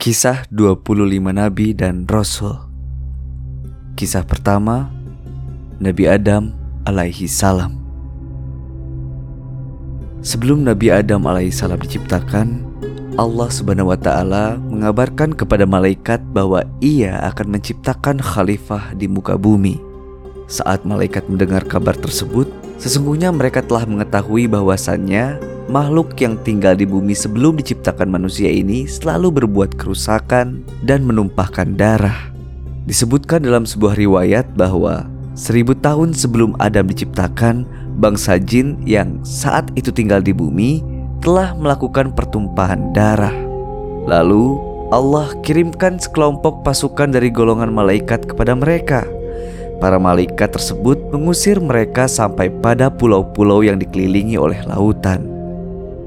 Kisah 25 Nabi dan Rasul. Kisah pertama Nabi Adam alaihi salam. Sebelum Nabi Adam alaihi salam diciptakan Allah subhanahu wa ta'ala mengabarkan kepada malaikat bahwa ia akan menciptakan khalifah di muka bumi. Saat malaikat mendengar kabar tersebut Sesungguhnya mereka telah mengetahui bahwasannya makhluk yang tinggal di bumi sebelum diciptakan manusia ini selalu berbuat kerusakan dan menumpahkan darah. Disebutkan dalam sebuah riwayat bahwa seribu tahun sebelum Adam diciptakan, bangsa jin yang saat itu tinggal di bumi telah melakukan pertumpahan darah. Lalu Allah kirimkan sekelompok pasukan dari golongan malaikat kepada mereka. Para malaikat tersebut mengusir mereka sampai pada pulau-pulau yang dikelilingi oleh lautan.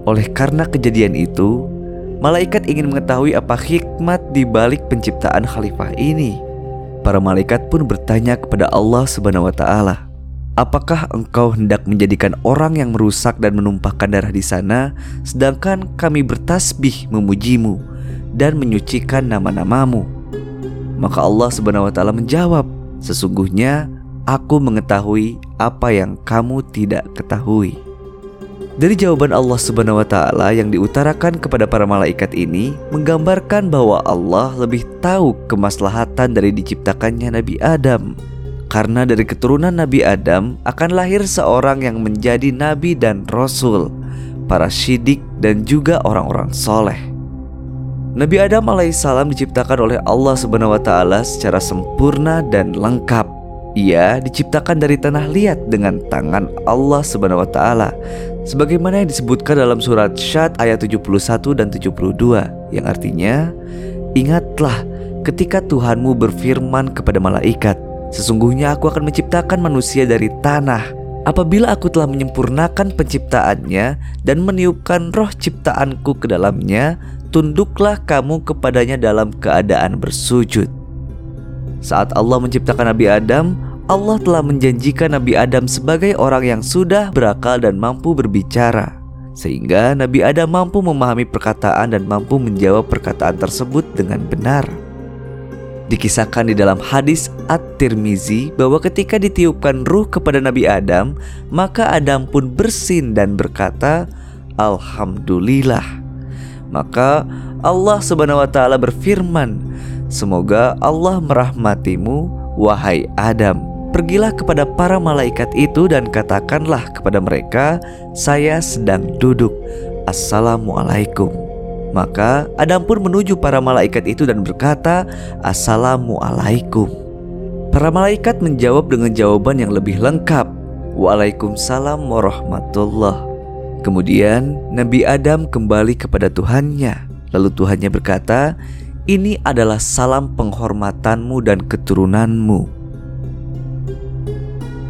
Oleh karena kejadian itu, malaikat ingin mengetahui apa hikmat di balik penciptaan khalifah ini. Para malaikat pun bertanya kepada Allah Subhanahu wa taala, "Apakah engkau hendak menjadikan orang yang merusak dan menumpahkan darah di sana, sedangkan kami bertasbih memujimu dan menyucikan nama-namamu?" Maka Allah Subhanahu wa taala menjawab, "Sesungguhnya aku mengetahui apa yang kamu tidak ketahui." Dari jawaban Allah Subhanahu wa taala yang diutarakan kepada para malaikat ini menggambarkan bahwa Allah lebih tahu kemaslahatan dari diciptakannya Nabi Adam. Karena dari keturunan Nabi Adam akan lahir seorang yang menjadi nabi dan rasul, para syidik dan juga orang-orang soleh. Nabi Adam alaihissalam diciptakan oleh Allah Subhanahu wa taala secara sempurna dan lengkap. Ia diciptakan dari tanah liat dengan tangan Allah Subhanahu wa taala Sebagaimana yang disebutkan dalam surat Syad ayat 71 dan 72 yang artinya Ingatlah ketika Tuhanmu berfirman kepada malaikat Sesungguhnya aku akan menciptakan manusia dari tanah. Apabila aku telah menyempurnakan penciptaannya dan meniupkan roh ciptaanku ke dalamnya Tunduklah kamu kepadanya dalam keadaan bersujud Saat Allah menciptakan Nabi Adam Allah telah menjanjikan Nabi Adam sebagai orang yang sudah berakal dan mampu berbicara, sehingga Nabi Adam mampu memahami perkataan dan mampu menjawab perkataan tersebut dengan benar. Dikisahkan di dalam hadis At-Tirmizi bahwa ketika ditiupkan ruh kepada Nabi Adam, maka Adam pun bersin dan berkata, "Alhamdulillah." Maka Allah Subhanahu wa taala berfirman, "Semoga Allah merahmatimu, wahai Adam." Pergilah kepada para malaikat itu dan katakanlah kepada mereka, "Saya sedang duduk. Assalamualaikum." Maka Adam pun menuju para malaikat itu dan berkata, "Assalamualaikum." Para malaikat menjawab dengan jawaban yang lebih lengkap, "Waalaikumsalam warahmatullah." Kemudian Nabi Adam kembali kepada Tuhannya. Lalu Tuhannya berkata, "Ini adalah salam penghormatanmu dan keturunanmu."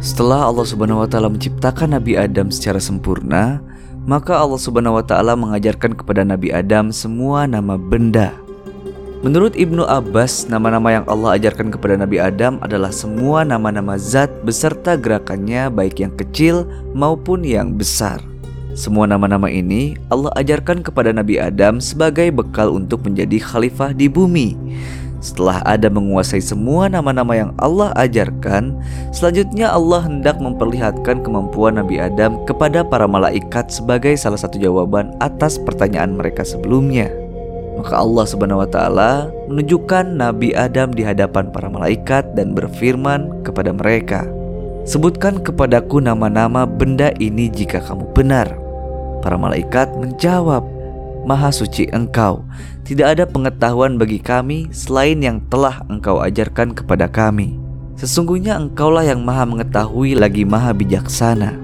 Setelah Allah Subhanahu wa taala menciptakan Nabi Adam secara sempurna, maka Allah Subhanahu wa taala mengajarkan kepada Nabi Adam semua nama benda. Menurut Ibnu Abbas, nama-nama yang Allah ajarkan kepada Nabi Adam adalah semua nama-nama zat beserta gerakannya baik yang kecil maupun yang besar. Semua nama-nama ini Allah ajarkan kepada Nabi Adam sebagai bekal untuk menjadi khalifah di bumi. Setelah Adam menguasai semua nama-nama yang Allah ajarkan, selanjutnya Allah hendak memperlihatkan kemampuan Nabi Adam kepada para malaikat sebagai salah satu jawaban atas pertanyaan mereka sebelumnya. Maka Allah Subhanahu wa taala menunjukkan Nabi Adam di hadapan para malaikat dan berfirman kepada mereka, "Sebutkan kepadaku nama-nama benda ini jika kamu benar." Para malaikat menjawab, Maha suci Engkau. Tidak ada pengetahuan bagi kami selain yang telah Engkau ajarkan kepada kami. Sesungguhnya Engkaulah yang Maha mengetahui lagi Maha bijaksana.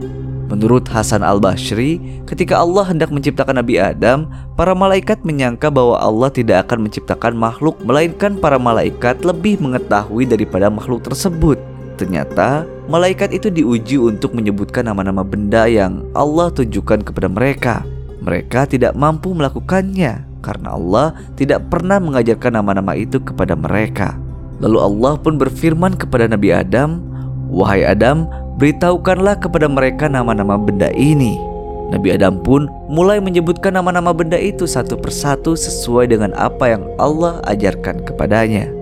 Menurut Hasan al-Bashri, ketika Allah hendak menciptakan Nabi Adam, para malaikat menyangka bahwa Allah tidak akan menciptakan makhluk, melainkan para malaikat lebih mengetahui daripada makhluk tersebut. Ternyata, malaikat itu diuji untuk menyebutkan nama-nama benda yang Allah tunjukkan kepada mereka. Mereka tidak mampu melakukannya karena Allah tidak pernah mengajarkan nama-nama itu kepada mereka. Lalu Allah pun berfirman kepada Nabi Adam, "Wahai Adam, beritahukanlah kepada mereka nama-nama benda ini." Nabi Adam pun mulai menyebutkan nama-nama benda itu satu persatu sesuai dengan apa yang Allah ajarkan kepadanya.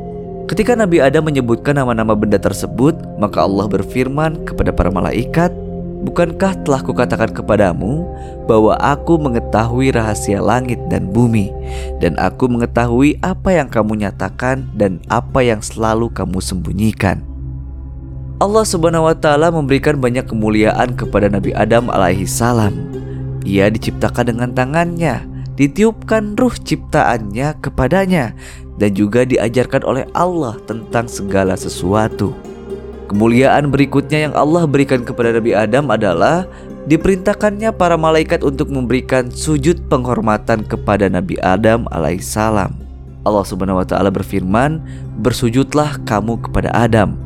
Ketika Nabi Adam menyebutkan nama-nama benda tersebut, maka Allah berfirman kepada para malaikat, Bukankah telah kukatakan kepadamu bahwa aku mengetahui rahasia langit dan bumi dan aku mengetahui apa yang kamu nyatakan dan apa yang selalu kamu sembunyikan. Allah Subhanahu wa taala memberikan banyak kemuliaan kepada Nabi Adam alaihi salam. Ia diciptakan dengan tangannya, ditiupkan ruh ciptaannya kepadanya dan juga diajarkan oleh Allah tentang segala sesuatu. Kemuliaan berikutnya yang Allah berikan kepada Nabi Adam adalah diperintahkannya para malaikat untuk memberikan sujud penghormatan kepada Nabi Adam alaihissalam. Allah Subhanahu wa taala berfirman, "Bersujudlah kamu kepada Adam."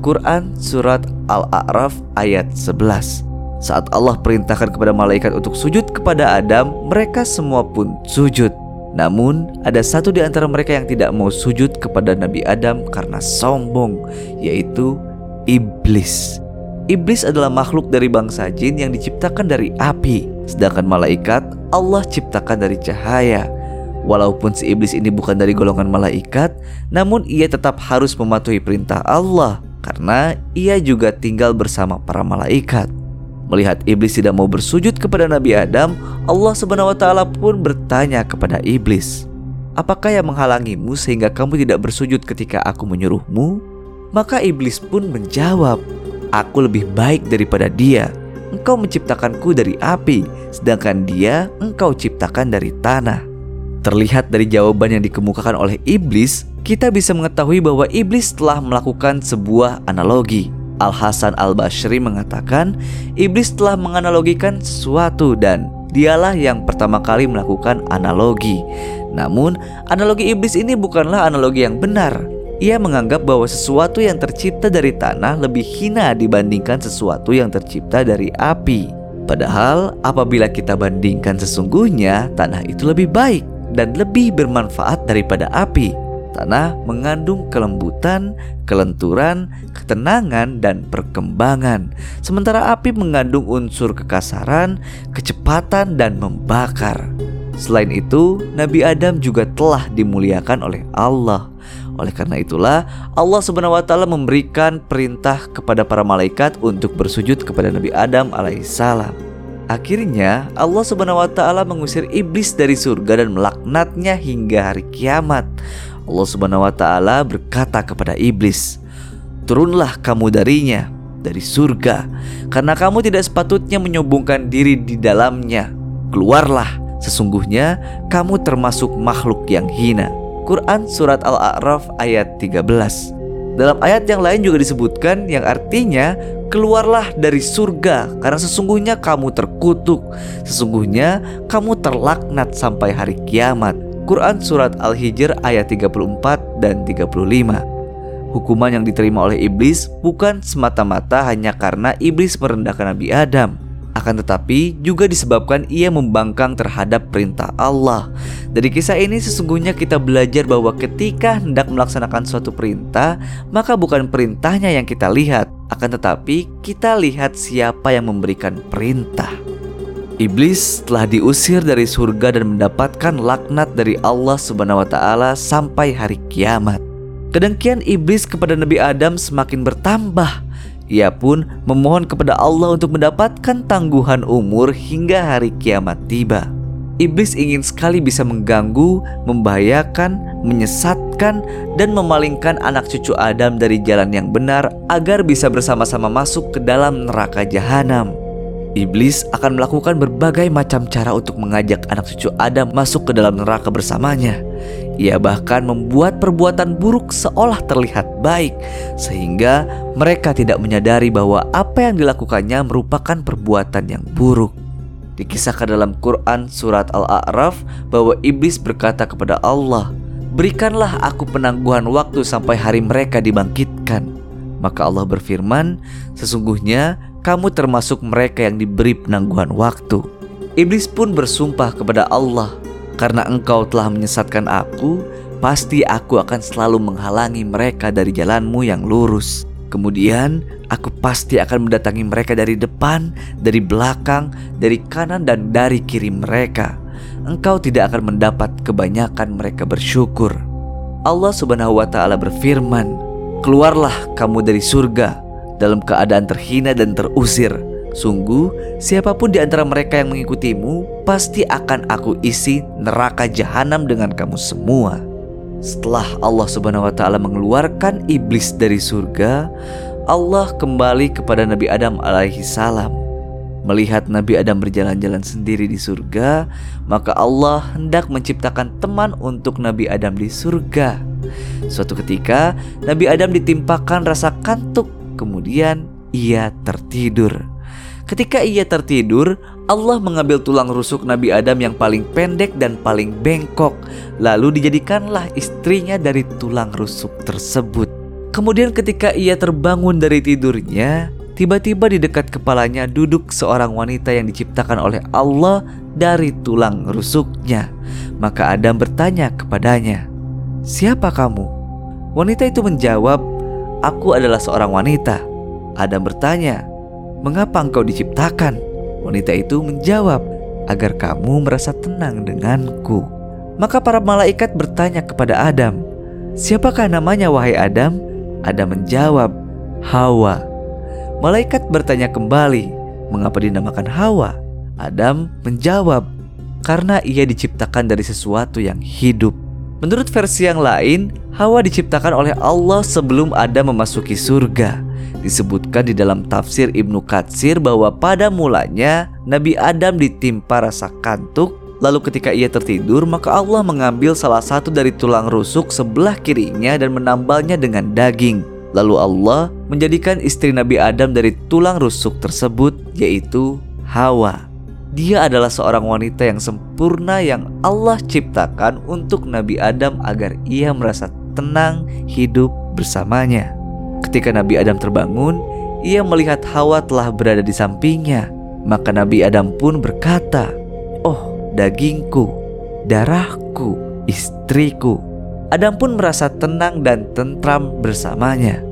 Quran surat Al-A'raf ayat 11. Saat Allah perintahkan kepada malaikat untuk sujud kepada Adam, mereka semua pun sujud. Namun, ada satu di antara mereka yang tidak mau sujud kepada Nabi Adam karena sombong, yaitu iblis. Iblis adalah makhluk dari bangsa jin yang diciptakan dari api, sedangkan malaikat Allah ciptakan dari cahaya. Walaupun si iblis ini bukan dari golongan malaikat, namun ia tetap harus mematuhi perintah Allah karena ia juga tinggal bersama para malaikat. Melihat iblis tidak mau bersujud kepada Nabi Adam, Allah Subhanahu wa taala pun bertanya kepada iblis, "Apakah yang menghalangimu sehingga kamu tidak bersujud ketika aku menyuruhmu?" Maka iblis pun menjawab, "Aku lebih baik daripada dia. Engkau menciptakanku dari api, sedangkan dia engkau ciptakan dari tanah." Terlihat dari jawaban yang dikemukakan oleh iblis, kita bisa mengetahui bahwa iblis telah melakukan sebuah analogi. Al Hasan Al Bashri mengatakan, iblis telah menganalogikan sesuatu dan dialah yang pertama kali melakukan analogi. Namun, analogi iblis ini bukanlah analogi yang benar. Ia menganggap bahwa sesuatu yang tercipta dari tanah lebih hina dibandingkan sesuatu yang tercipta dari api. Padahal, apabila kita bandingkan sesungguhnya, tanah itu lebih baik dan lebih bermanfaat daripada api. Tanah mengandung kelembutan, kelenturan, ketenangan, dan perkembangan, sementara api mengandung unsur kekasaran, kecepatan, dan membakar. Selain itu, Nabi Adam juga telah dimuliakan oleh Allah. Oleh karena itulah Allah taala memberikan perintah kepada para malaikat untuk bersujud kepada Nabi Adam alaihissalam. Akhirnya Allah Subhanahu wa taala mengusir iblis dari surga dan melaknatnya hingga hari kiamat. Allah Subhanahu wa taala berkata kepada iblis, "Turunlah kamu darinya, dari surga, karena kamu tidak sepatutnya menyombongkan diri di dalamnya. Keluarlah, sesungguhnya kamu termasuk makhluk yang hina." Quran Surat Al-A'raf ayat 13 Dalam ayat yang lain juga disebutkan yang artinya Keluarlah dari surga karena sesungguhnya kamu terkutuk Sesungguhnya kamu terlaknat sampai hari kiamat Quran Surat Al-Hijr ayat 34 dan 35 Hukuman yang diterima oleh iblis bukan semata-mata hanya karena iblis merendahkan Nabi Adam akan tetapi juga disebabkan ia membangkang terhadap perintah Allah. Dari kisah ini sesungguhnya kita belajar bahwa ketika hendak melaksanakan suatu perintah, maka bukan perintahnya yang kita lihat, akan tetapi kita lihat siapa yang memberikan perintah. Iblis telah diusir dari surga dan mendapatkan laknat dari Allah Subhanahu wa taala sampai hari kiamat. Kedengkian iblis kepada Nabi Adam semakin bertambah ia pun memohon kepada Allah untuk mendapatkan tangguhan umur hingga hari kiamat tiba. Iblis ingin sekali bisa mengganggu, membahayakan, menyesatkan, dan memalingkan anak cucu Adam dari jalan yang benar agar bisa bersama-sama masuk ke dalam neraka jahanam. Iblis akan melakukan berbagai macam cara untuk mengajak anak cucu Adam masuk ke dalam neraka bersamanya. Ia bahkan membuat perbuatan buruk seolah terlihat baik, sehingga mereka tidak menyadari bahwa apa yang dilakukannya merupakan perbuatan yang buruk. Dikisahkan dalam Quran Surat Al-A'raf bahwa iblis berkata kepada Allah, "Berikanlah aku penangguhan waktu sampai hari mereka dibangkitkan." Maka Allah berfirman, "Sesungguhnya kamu termasuk mereka yang diberi penangguhan waktu." Iblis pun bersumpah kepada Allah, karena engkau telah menyesatkan aku, pasti aku akan selalu menghalangi mereka dari jalanmu yang lurus. Kemudian aku pasti akan mendatangi mereka dari depan, dari belakang, dari kanan dan dari kiri mereka. Engkau tidak akan mendapat kebanyakan mereka bersyukur. Allah Subhanahu wa taala berfirman, "Keluarlah kamu dari surga dalam keadaan terhina dan terusir." Sungguh, siapa pun di antara mereka yang mengikutimu pasti akan aku isi neraka jahanam dengan kamu semua. Setelah Allah Subhanahu wa taala mengeluarkan iblis dari surga, Allah kembali kepada Nabi Adam alaihi salam. Melihat Nabi Adam berjalan-jalan sendiri di surga, maka Allah hendak menciptakan teman untuk Nabi Adam di surga. Suatu ketika, Nabi Adam ditimpakan rasa kantuk, kemudian ia tertidur. Ketika ia tertidur, Allah mengambil tulang rusuk Nabi Adam yang paling pendek dan paling bengkok, lalu dijadikanlah istrinya dari tulang rusuk tersebut. Kemudian, ketika ia terbangun dari tidurnya, tiba-tiba di dekat kepalanya duduk seorang wanita yang diciptakan oleh Allah dari tulang rusuknya. Maka Adam bertanya kepadanya, "Siapa kamu?" Wanita itu menjawab, "Aku adalah seorang wanita." Adam bertanya, "Mengapa engkau diciptakan?" Wanita itu menjawab, "Agar kamu merasa tenang denganku." Maka para malaikat bertanya kepada Adam, "Siapakah namanya, wahai Adam?" Adam menjawab, "Hawa." Malaikat bertanya kembali, "Mengapa dinamakan Hawa?" Adam menjawab, "Karena ia diciptakan dari sesuatu yang hidup." Menurut versi yang lain, Hawa diciptakan oleh Allah sebelum Adam memasuki surga. Disebutkan di dalam tafsir Ibnu Katsir bahwa pada mulanya Nabi Adam ditimpa rasa kantuk. Lalu ketika ia tertidur maka Allah mengambil salah satu dari tulang rusuk sebelah kirinya dan menambalnya dengan daging. Lalu Allah menjadikan istri Nabi Adam dari tulang rusuk tersebut yaitu Hawa dia adalah seorang wanita yang sempurna yang Allah ciptakan untuk Nabi Adam agar ia merasa tenang hidup bersamanya. Ketika Nabi Adam terbangun, ia melihat Hawa telah berada di sampingnya. Maka Nabi Adam pun berkata, "Oh, dagingku, darahku, istriku." Adam pun merasa tenang dan tentram bersamanya.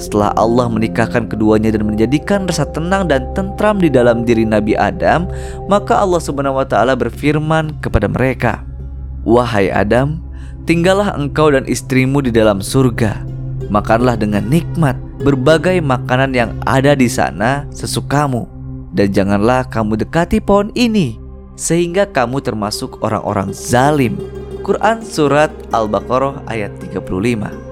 Setelah Allah menikahkan keduanya dan menjadikan rasa tenang dan tentram di dalam diri Nabi Adam, maka Allah Subhanahu wa taala berfirman kepada mereka, "Wahai Adam, tinggallah engkau dan istrimu di dalam surga. Makanlah dengan nikmat berbagai makanan yang ada di sana sesukamu. Dan janganlah kamu dekati pohon ini sehingga kamu termasuk orang-orang zalim. Quran Surat Al-Baqarah ayat 35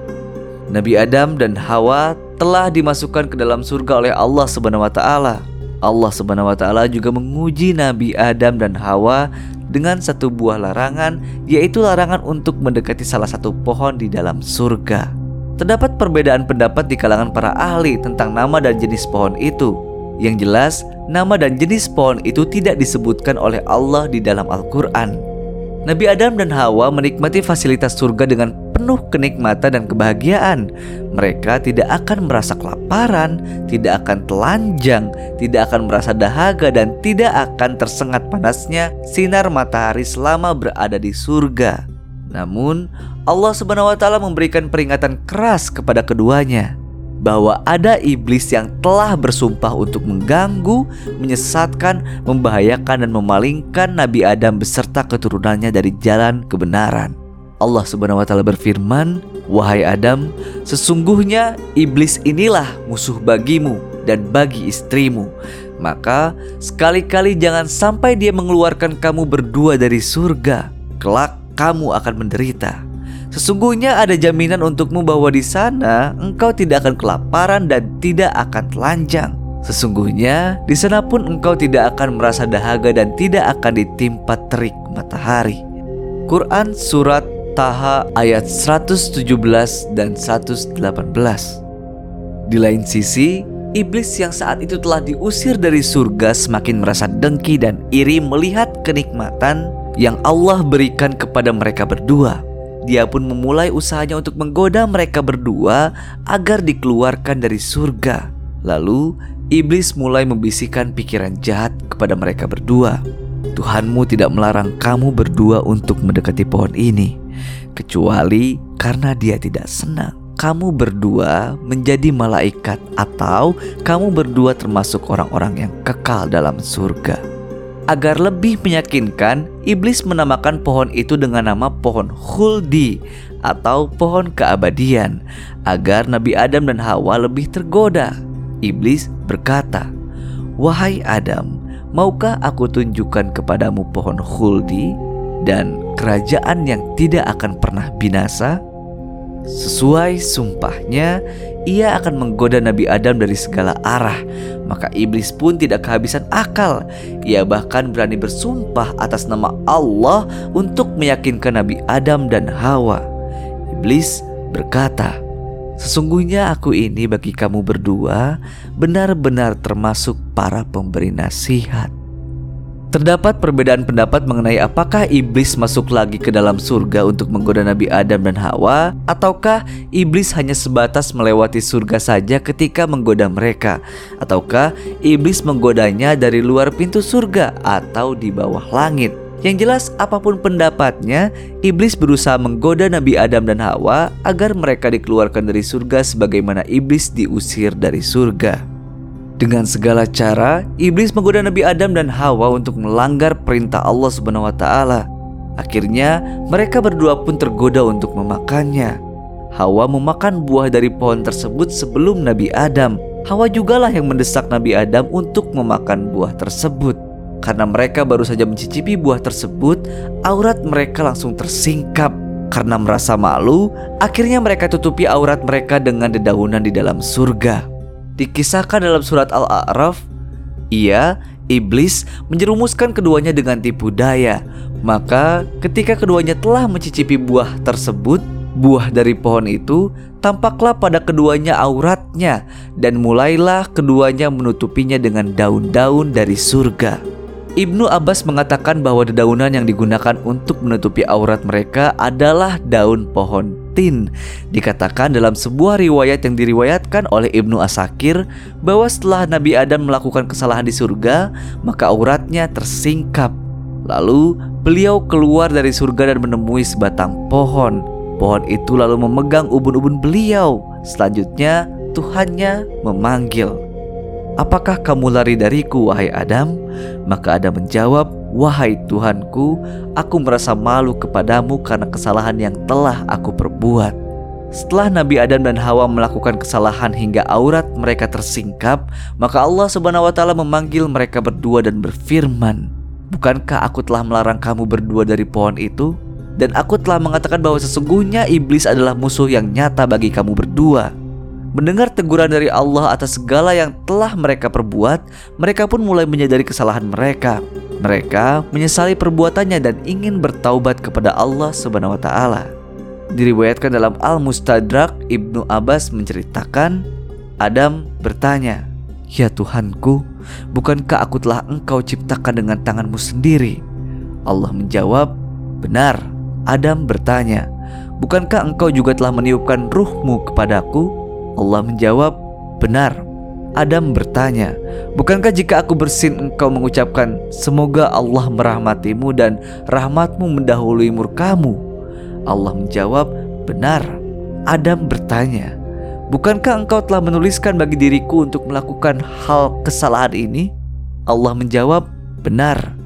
Nabi Adam dan Hawa telah dimasukkan ke dalam surga oleh Allah Subhanahu wa taala. Allah Subhanahu wa taala juga menguji Nabi Adam dan Hawa dengan satu buah larangan yaitu larangan untuk mendekati salah satu pohon di dalam surga. Terdapat perbedaan pendapat di kalangan para ahli tentang nama dan jenis pohon itu. Yang jelas, nama dan jenis pohon itu tidak disebutkan oleh Allah di dalam Al-Quran. Nabi Adam dan Hawa menikmati fasilitas surga dengan penuh kenikmatan dan kebahagiaan. Mereka tidak akan merasa kelaparan, tidak akan telanjang, tidak akan merasa dahaga, dan tidak akan tersengat panasnya sinar matahari selama berada di surga. Namun, Allah Subhanahu wa taala memberikan peringatan keras kepada keduanya bahwa ada iblis yang telah bersumpah untuk mengganggu, menyesatkan, membahayakan dan memalingkan Nabi Adam beserta keturunannya dari jalan kebenaran. Allah Subhanahu wa taala berfirman, "Wahai Adam, sesungguhnya iblis inilah musuh bagimu dan bagi istrimu. Maka sekali-kali jangan sampai dia mengeluarkan kamu berdua dari surga. Kelak kamu akan menderita." Sesungguhnya ada jaminan untukmu bahwa di sana engkau tidak akan kelaparan dan tidak akan telanjang. Sesungguhnya di sana pun engkau tidak akan merasa dahaga dan tidak akan ditimpa terik matahari. Quran Surat Taha ayat 117 dan 118 Di lain sisi, iblis yang saat itu telah diusir dari surga semakin merasa dengki dan iri melihat kenikmatan yang Allah berikan kepada mereka berdua. Dia pun memulai usahanya untuk menggoda mereka berdua agar dikeluarkan dari surga. Lalu iblis mulai membisikkan pikiran jahat kepada mereka berdua. Tuhanmu tidak melarang kamu berdua untuk mendekati pohon ini, kecuali karena dia tidak senang kamu berdua menjadi malaikat atau kamu berdua termasuk orang-orang yang kekal dalam surga. Agar lebih meyakinkan, iblis menamakan pohon itu dengan nama pohon khuldi atau pohon keabadian agar Nabi Adam dan Hawa lebih tergoda. Iblis berkata, "Wahai Adam, maukah aku tunjukkan kepadamu pohon khuldi dan kerajaan yang tidak akan pernah binasa?" Sesuai sumpahnya, ia akan menggoda Nabi Adam dari segala arah. Maka iblis pun tidak kehabisan akal. Ia bahkan berani bersumpah atas nama Allah untuk meyakinkan Nabi Adam dan Hawa. Iblis berkata, Sesungguhnya aku ini bagi kamu berdua benar-benar termasuk para pemberi nasihat. Terdapat perbedaan pendapat mengenai apakah iblis masuk lagi ke dalam surga untuk menggoda Nabi Adam dan Hawa, ataukah iblis hanya sebatas melewati surga saja ketika menggoda mereka, ataukah iblis menggodanya dari luar pintu surga atau di bawah langit. Yang jelas apa pun pendapatnya, iblis berusaha menggoda Nabi Adam dan Hawa agar mereka dikeluarkan dari surga sebagaimana iblis diusir dari surga. Dengan segala cara, iblis menggoda Nabi Adam dan Hawa untuk melanggar perintah Allah Subhanahu wa taala. Akhirnya, mereka berdua pun tergoda untuk memakannya. Hawa memakan buah dari pohon tersebut sebelum Nabi Adam. Hawa jugalah yang mendesak Nabi Adam untuk memakan buah tersebut. Karena mereka baru saja mencicipi buah tersebut, aurat mereka langsung tersingkap. Karena merasa malu, akhirnya mereka tutupi aurat mereka dengan dedaunan di dalam surga. Dikisahkan dalam surat Al-A'raf, ia, iblis, menjerumuskan keduanya dengan tipu daya. Maka ketika keduanya telah mencicipi buah tersebut, buah dari pohon itu tampaklah pada keduanya auratnya dan mulailah keduanya menutupinya dengan daun-daun dari surga. Ibnu Abbas mengatakan bahwa dedaunan yang digunakan untuk menutupi aurat mereka adalah daun pohon tin. Dikatakan dalam sebuah riwayat yang diriwayatkan oleh Ibnu Asakir bahwa setelah Nabi Adam melakukan kesalahan di surga, maka auratnya tersingkap. Lalu beliau keluar dari surga dan menemui sebatang pohon. Pohon itu lalu memegang ubun-ubun beliau. Selanjutnya Tuhannya memanggil, Apakah kamu lari dariku, wahai Adam? Maka Adam menjawab, Wahai Tuhanku, aku merasa malu kepadamu karena kesalahan yang telah aku perbuat. Setelah Nabi Adam dan Hawa melakukan kesalahan hingga aurat mereka tersingkap, maka Allah Subhanahu wa taala memanggil mereka berdua dan berfirman, "Bukankah aku telah melarang kamu berdua dari pohon itu? Dan aku telah mengatakan bahwa sesungguhnya iblis adalah musuh yang nyata bagi kamu berdua." Mendengar teguran dari Allah atas segala yang telah mereka perbuat, mereka pun mulai menyadari kesalahan mereka. Mereka menyesali perbuatannya dan ingin bertaubat kepada Allah Subhanahu wa taala. Diriwayatkan dalam Al-Mustadrak, Ibnu Abbas menceritakan, Adam bertanya, "Ya Tuhanku, bukankah aku telah Engkau ciptakan dengan tanganmu sendiri?" Allah menjawab, "Benar." Adam bertanya, "Bukankah Engkau juga telah meniupkan ruhmu kepadaku?" Allah menjawab, "Benar." Adam bertanya, "Bukankah jika aku bersin engkau mengucapkan, semoga Allah merahmatimu dan rahmatmu mendahului murkamu?" Allah menjawab, "Benar." Adam bertanya, "Bukankah engkau telah menuliskan bagi diriku untuk melakukan hal kesalahan ini?" Allah menjawab, "Benar."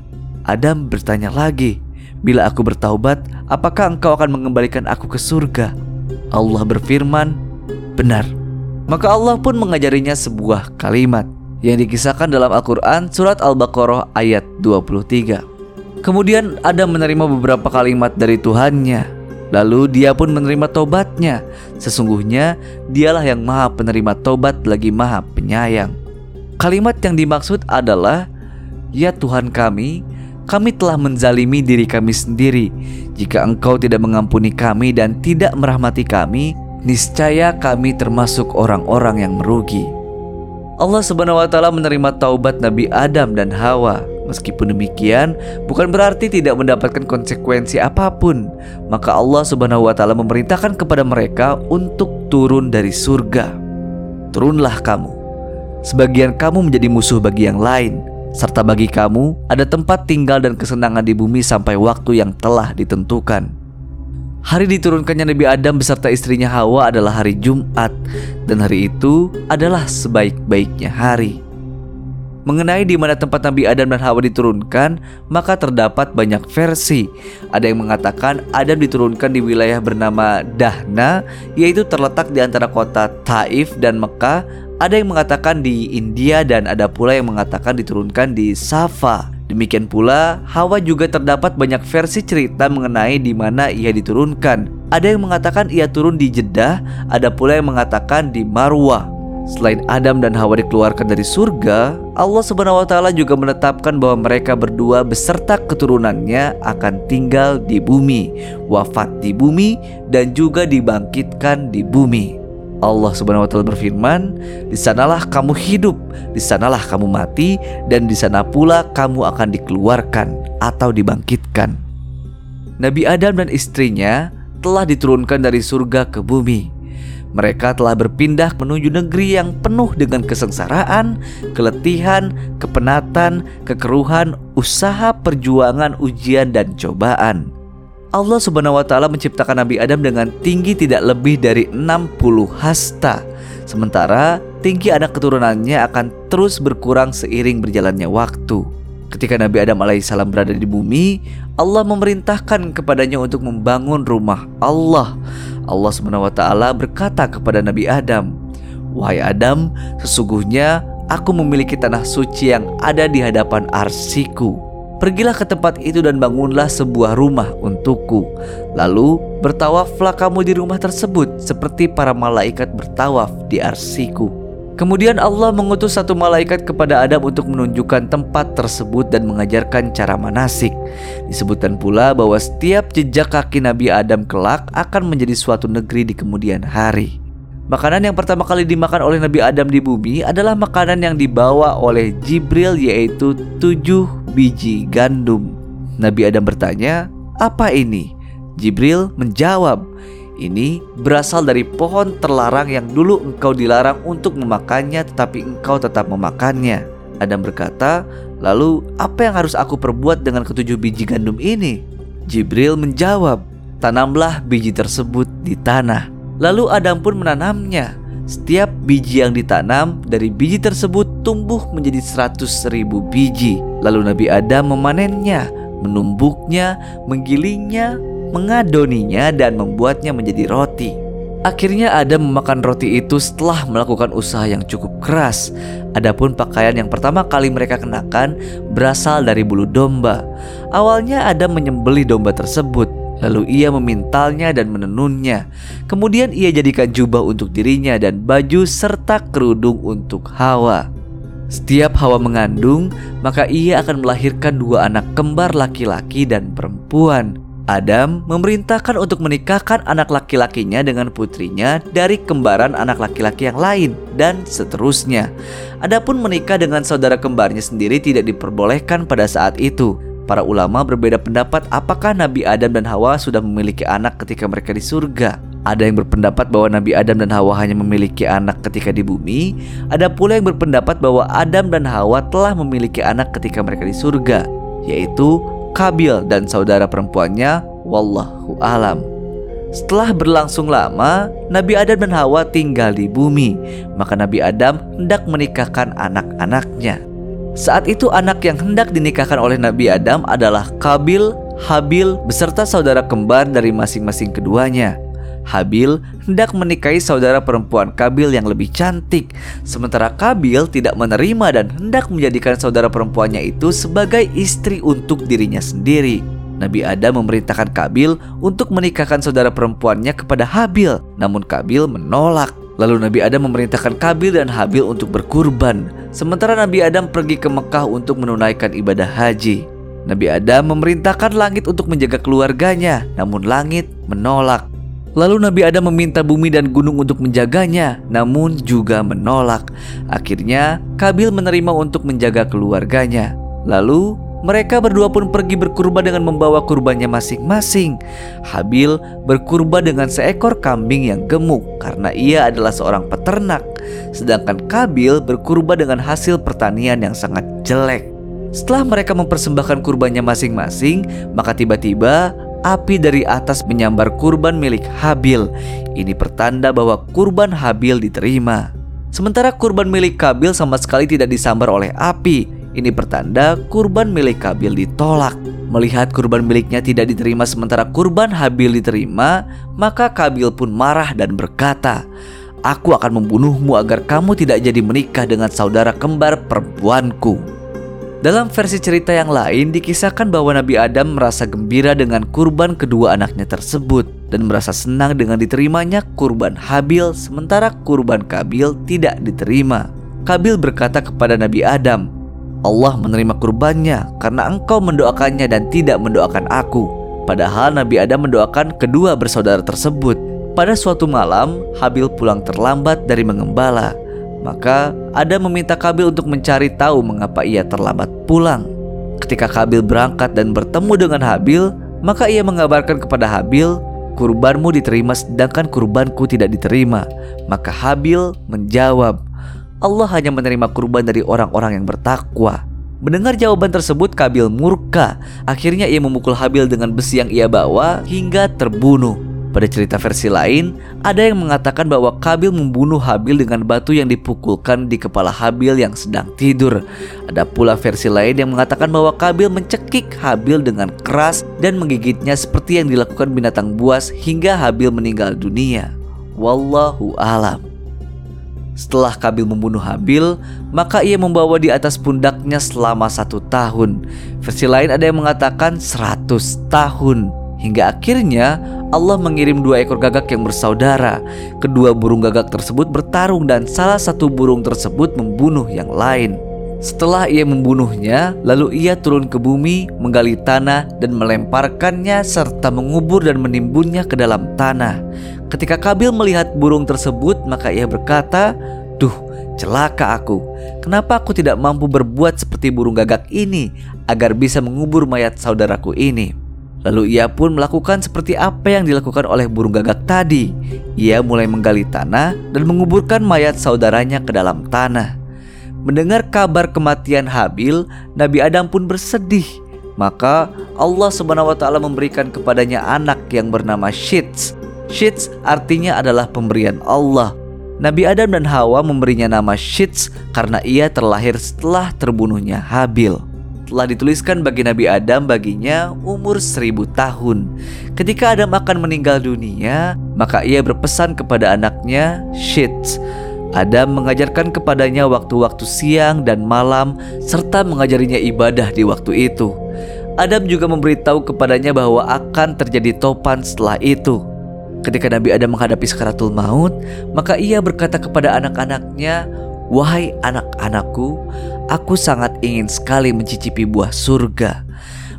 Adam bertanya lagi, "Bila aku bertaubat, apakah engkau akan mengembalikan aku ke surga?" Allah berfirman, "Benar." Maka Allah pun mengajarinya sebuah kalimat yang dikisahkan dalam Al-Quran surat Al-Baqarah ayat 23. Kemudian Adam menerima beberapa kalimat dari Tuhannya. Lalu dia pun menerima tobatnya. Sesungguhnya dialah yang maha penerima tobat lagi maha penyayang. Kalimat yang dimaksud adalah, Ya Tuhan kami, kami telah menzalimi diri kami sendiri. Jika engkau tidak mengampuni kami dan tidak merahmati kami, niscaya kami termasuk orang-orang yang merugi. Allah Subhanahu wa taala menerima taubat Nabi Adam dan Hawa. Meskipun demikian, bukan berarti tidak mendapatkan konsekuensi apa pun. Maka Allah Subhanahu wa taala memerintahkan kepada mereka untuk turun dari surga. Turunlah kamu. Sebagian kamu menjadi musuh bagi yang lain, serta bagi kamu ada tempat tinggal dan kesenangan di bumi sampai waktu yang telah ditentukan. Hari diturunkannya Nabi Adam beserta istrinya Hawa adalah hari Jumat dan hari itu adalah sebaik-baiknya hari. Mengenai di mana tempat Nabi Adam dan Hawa diturunkan, maka terdapat banyak versi. Ada yang mengatakan Adam diturunkan di wilayah bernama Dahna, yaitu terletak di antara kota Taif dan Mekah. Ada yang mengatakan di India dan ada pula yang mengatakan diturunkan di Safa. Demikian pula, Hawa juga terdapat banyak versi cerita mengenai di mana ia diturunkan. Ada yang mengatakan ia turun di Jeddah, ada pula yang mengatakan di Marwah. Selain Adam dan Hawa dikeluarkan dari surga, Allah Subhanahu wa taala juga menetapkan bahwa mereka berdua beserta keturunannya akan tinggal di bumi, wafat di bumi dan juga dibangkitkan di bumi. Allah Subhanahu wa taala berfirman, "Di sanalah kamu hidup, di sanalah kamu mati dan di sana pula kamu akan dikeluarkan atau dibangkitkan." Nabi Adam dan istrinya telah diturunkan dari surga ke bumi mereka telah berpindah menuju negeri yang penuh dengan kesengsaraan, keletihan, kepenatan, kekeruhan, usaha, perjuangan, ujian, dan cobaan. Allah Subhanahu wa taala menciptakan Nabi Adam dengan tinggi tidak lebih dari 60 hasta. Sementara tinggi anak keturunannya akan terus berkurang seiring berjalannya waktu. Ketika Nabi Adam alaihissalam berada di bumi, Allah memerintahkan kepadanya untuk membangun rumah Allah Allah SWT berkata kepada Nabi Adam, "Wahai Adam, sesungguhnya aku memiliki tanah suci yang ada di hadapan arsiku. Pergilah ke tempat itu dan bangunlah sebuah rumah untukku. Lalu bertawaflah kamu di rumah tersebut seperti para malaikat bertawaf di arsiku." Kemudian Allah mengutus satu malaikat kepada Adam untuk menunjukkan tempat tersebut dan mengajarkan cara manasik. Disebutkan pula bahwa setiap jejak kaki Nabi Adam kelak akan menjadi suatu negeri di kemudian hari. Makanan yang pertama kali dimakan oleh Nabi Adam di bumi adalah makanan yang dibawa oleh Jibril yaitu tujuh biji gandum. Nabi Adam bertanya, apa ini? Jibril menjawab, ini berasal dari pohon terlarang yang dulu engkau dilarang untuk memakannya tetapi engkau tetap memakannya. Adam berkata, "Lalu apa yang harus aku perbuat dengan ketujuh biji gandum ini?" Jibril menjawab, "Tanamlah biji tersebut di tanah." Lalu Adam pun menanamnya. Setiap biji yang ditanam dari biji tersebut tumbuh menjadi seratus ribu biji. Lalu Nabi Adam memanennya, menumbuknya, menggilingnya, mengadoninya dan membuatnya menjadi roti. Akhirnya Adam memakan roti itu setelah melakukan usaha yang cukup keras. Adapun pakaian yang pertama kali mereka kenakan berasal dari bulu domba. Awalnya Adam menyembeli domba tersebut, lalu ia memintalnya dan menenunnya. Kemudian ia jadikan jubah untuk dirinya dan baju serta kerudung untuk Hawa. Setiap Hawa mengandung, maka ia akan melahirkan dua anak kembar laki-laki dan perempuan. Adam memerintahkan untuk menikahkan anak laki-lakinya dengan putrinya dari kembaran anak laki-laki yang lain dan seterusnya. Adapun menikah dengan saudara kembarnya sendiri tidak diperbolehkan pada saat itu. Para ulama berbeda pendapat apakah Nabi Adam dan Hawa sudah memiliki anak ketika mereka di surga. Ada yang berpendapat bahwa Nabi Adam dan Hawa hanya memiliki anak ketika di bumi. Ada pula yang berpendapat bahwa Adam dan Hawa telah memiliki anak ketika mereka di surga, yaitu Kabil dan saudara perempuannya, wallahu alam. Setelah berlangsung lama, Nabi Adam dan Hawa tinggal di bumi. Maka Nabi Adam hendak menikahkan anak-anaknya. Saat itu anak yang hendak dinikahkan oleh Nabi Adam adalah Kabil, Habil beserta saudara kembar dari masing-masing keduanya. Habil hendak menikahi saudara perempuan Kabil yang lebih cantik, sementara Kabil tidak menerima dan hendak menjadikan saudara perempuannya itu sebagai istri untuk dirinya sendiri. Nabi Adam memerintahkan Kabil untuk menikahkan saudara perempuannya kepada Habil, namun Kabil menolak. Lalu Nabi Adam memerintahkan Kabil dan Habil untuk berkurban, sementara Nabi Adam pergi ke Mekah untuk menunaikan ibadah haji. Nabi Adam memerintahkan langit untuk menjaga keluarganya, namun langit menolak. Lalu Nabi Adam meminta bumi dan gunung untuk menjaganya, namun juga menolak. Akhirnya, Kabil menerima untuk menjaga keluarganya. Lalu, mereka berdua pun pergi berkurban dengan membawa kurbannya masing-masing. Habil berkurban dengan seekor kambing yang gemuk karena ia adalah seorang peternak, sedangkan Kabil berkurban dengan hasil pertanian yang sangat jelek. Setelah mereka mempersembahkan kurbannya masing-masing, maka tiba-tiba api dari atas menyambar kurban milik Habil. Ini pertanda bahwa kurban Habil diterima. Sementara kurban milik Kabil sama sekali tidak disambar oleh api. Ini pertanda kurban milik Kabil ditolak. Melihat kurban miliknya tidak diterima sementara kurban Habil diterima, maka Kabil pun marah dan berkata, Aku akan membunuhmu agar kamu tidak jadi menikah dengan saudara kembar perempuanku. Dalam versi cerita yang lain dikisahkan bahwa Nabi Adam merasa gembira dengan kurban kedua anaknya tersebut dan merasa senang dengan diterimanya kurban Habil sementara kurban Kabil tidak diterima. Kabil berkata kepada Nabi Adam, Allah menerima kurbannya karena engkau mendoakannya dan tidak mendoakan aku. Padahal Nabi Adam mendoakan kedua bersaudara tersebut. Pada suatu malam, Habil pulang terlambat dari mengembala. Maka Adam meminta Kabil untuk mencari tahu mengapa ia terlambat pulang. Ketika Kabil berangkat dan bertemu dengan Habil, maka ia mengabarkan kepada Habil, "Kurbanmu diterima sedangkan kurbanku tidak diterima." Maka Habil menjawab, "Allah hanya menerima kurban dari orang-orang yang bertakwa." Mendengar jawaban tersebut, Kabil murka. Akhirnya ia memukul Habil dengan besi yang ia bawa hingga terbunuh. Pada cerita versi lain, ada yang mengatakan bahwa Kabil membunuh Habil dengan batu yang dipukulkan di kepala Habil yang sedang tidur. Ada pula versi lain yang mengatakan bahwa Kabil mencekik Habil dengan keras dan menggigitnya seperti yang dilakukan binatang buas hingga Habil meninggal dunia. Wallahu alam. Setelah Kabil membunuh Habil, maka ia membawa di atas pundaknya selama satu tahun. Versi lain ada yang mengatakan seratus tahun. Hingga akhirnya Allah mengirim dua ekor gagak yang bersaudara. Kedua burung gagak tersebut bertarung dan salah satu burung tersebut membunuh yang lain. Setelah ia membunuhnya, lalu ia turun ke bumi, menggali tanah dan melemparkannya serta mengubur dan menimbunnya ke dalam tanah. Ketika Kabil melihat burung tersebut, maka ia berkata, "Duh, celaka aku. Kenapa aku tidak mampu berbuat seperti burung gagak ini agar bisa mengubur mayat saudaraku ini?" Lalu ia pun melakukan seperti apa yang dilakukan oleh burung gagak tadi. Ia mulai menggali tanah dan menguburkan mayat saudaranya ke dalam tanah. Mendengar kabar kematian Habil, Nabi Adam pun bersedih. Maka Allah Subhanahu wa taala memberikan kepadanya anak yang bernama Shits. Shits artinya adalah pemberian Allah. Nabi Adam dan Hawa memberinya nama Shits karena ia terlahir setelah terbunuhnya Habil telah dituliskan bagi Nabi Adam baginya umur seribu tahun. Ketika Adam akan meninggal dunia, maka ia berpesan kepada anaknya, Shit. Adam mengajarkan kepadanya waktu-waktu siang dan malam serta mengajarinya ibadah di waktu itu. Adam juga memberitahu kepadanya bahwa akan terjadi topan setelah itu. Ketika Nabi Adam menghadapi sekaratul maut, maka ia berkata kepada anak-anaknya, "Wahai anak-anakku, Aku sangat ingin sekali mencicipi buah surga.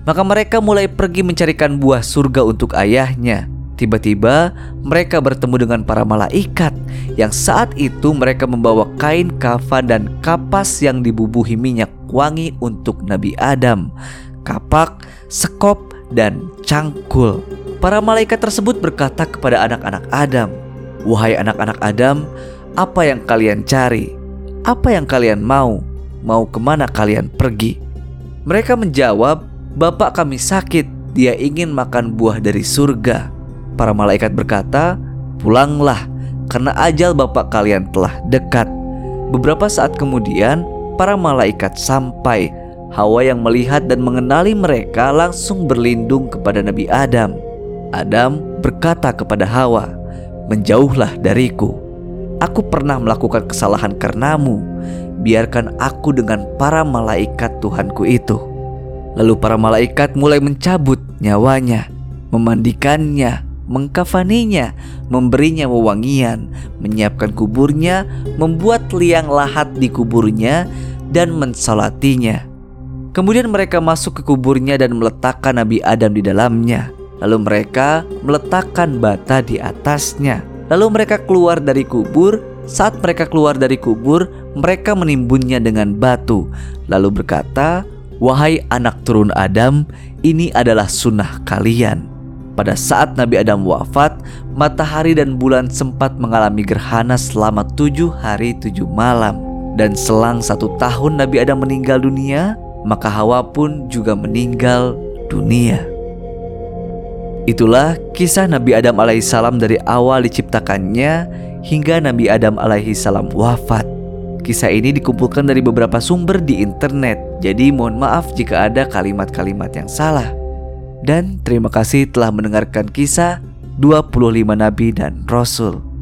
Maka mereka mulai pergi mencarikan buah surga untuk ayahnya. Tiba-tiba mereka bertemu dengan para malaikat yang saat itu mereka membawa kain kafan dan kapas yang dibubuhi minyak wangi untuk Nabi Adam, kapak, sekop, dan cangkul. Para malaikat tersebut berkata kepada anak-anak Adam, "Wahai anak-anak Adam, apa yang kalian cari? Apa yang kalian mau?" mau ke mana kalian pergi? Mereka menjawab, Bapak kami sakit, dia ingin makan buah dari surga. Para malaikat berkata, Pulanglah, karena ajal Bapak kalian telah dekat. Beberapa saat kemudian, para malaikat sampai. Hawa yang melihat dan mengenali mereka langsung berlindung kepada Nabi Adam. Adam berkata kepada Hawa, "Menjauhlah dariku. Aku pernah melakukan kesalahan karenamu biarkan aku dengan para malaikat Tuhanku itu. Lalu para malaikat mulai mencabut nyawanya, memandikannya, mengkafaninya, memberinya wewangian, menyiapkan kuburnya, membuat liang lahat di kuburnya, dan mensolatinya. Kemudian mereka masuk ke kuburnya dan meletakkan Nabi Adam di dalamnya. Lalu mereka meletakkan bata di atasnya. Lalu mereka keluar dari kubur. Saat mereka keluar dari kubur, mereka menimbunnya dengan batu, lalu berkata, "Wahai anak turun Adam, ini adalah sunnah kalian." Pada saat Nabi Adam wafat, matahari dan bulan sempat mengalami gerhana selama tujuh hari tujuh malam. Dan selang satu tahun Nabi Adam meninggal dunia, maka Hawa pun juga meninggal dunia. Itulah kisah Nabi Adam alaihissalam dari awal diciptakannya hingga Nabi Adam alaihissalam wafat. Kisah ini dikumpulkan dari beberapa sumber di internet, jadi mohon maaf jika ada kalimat-kalimat yang salah. Dan terima kasih telah mendengarkan kisah 25 nabi dan rasul.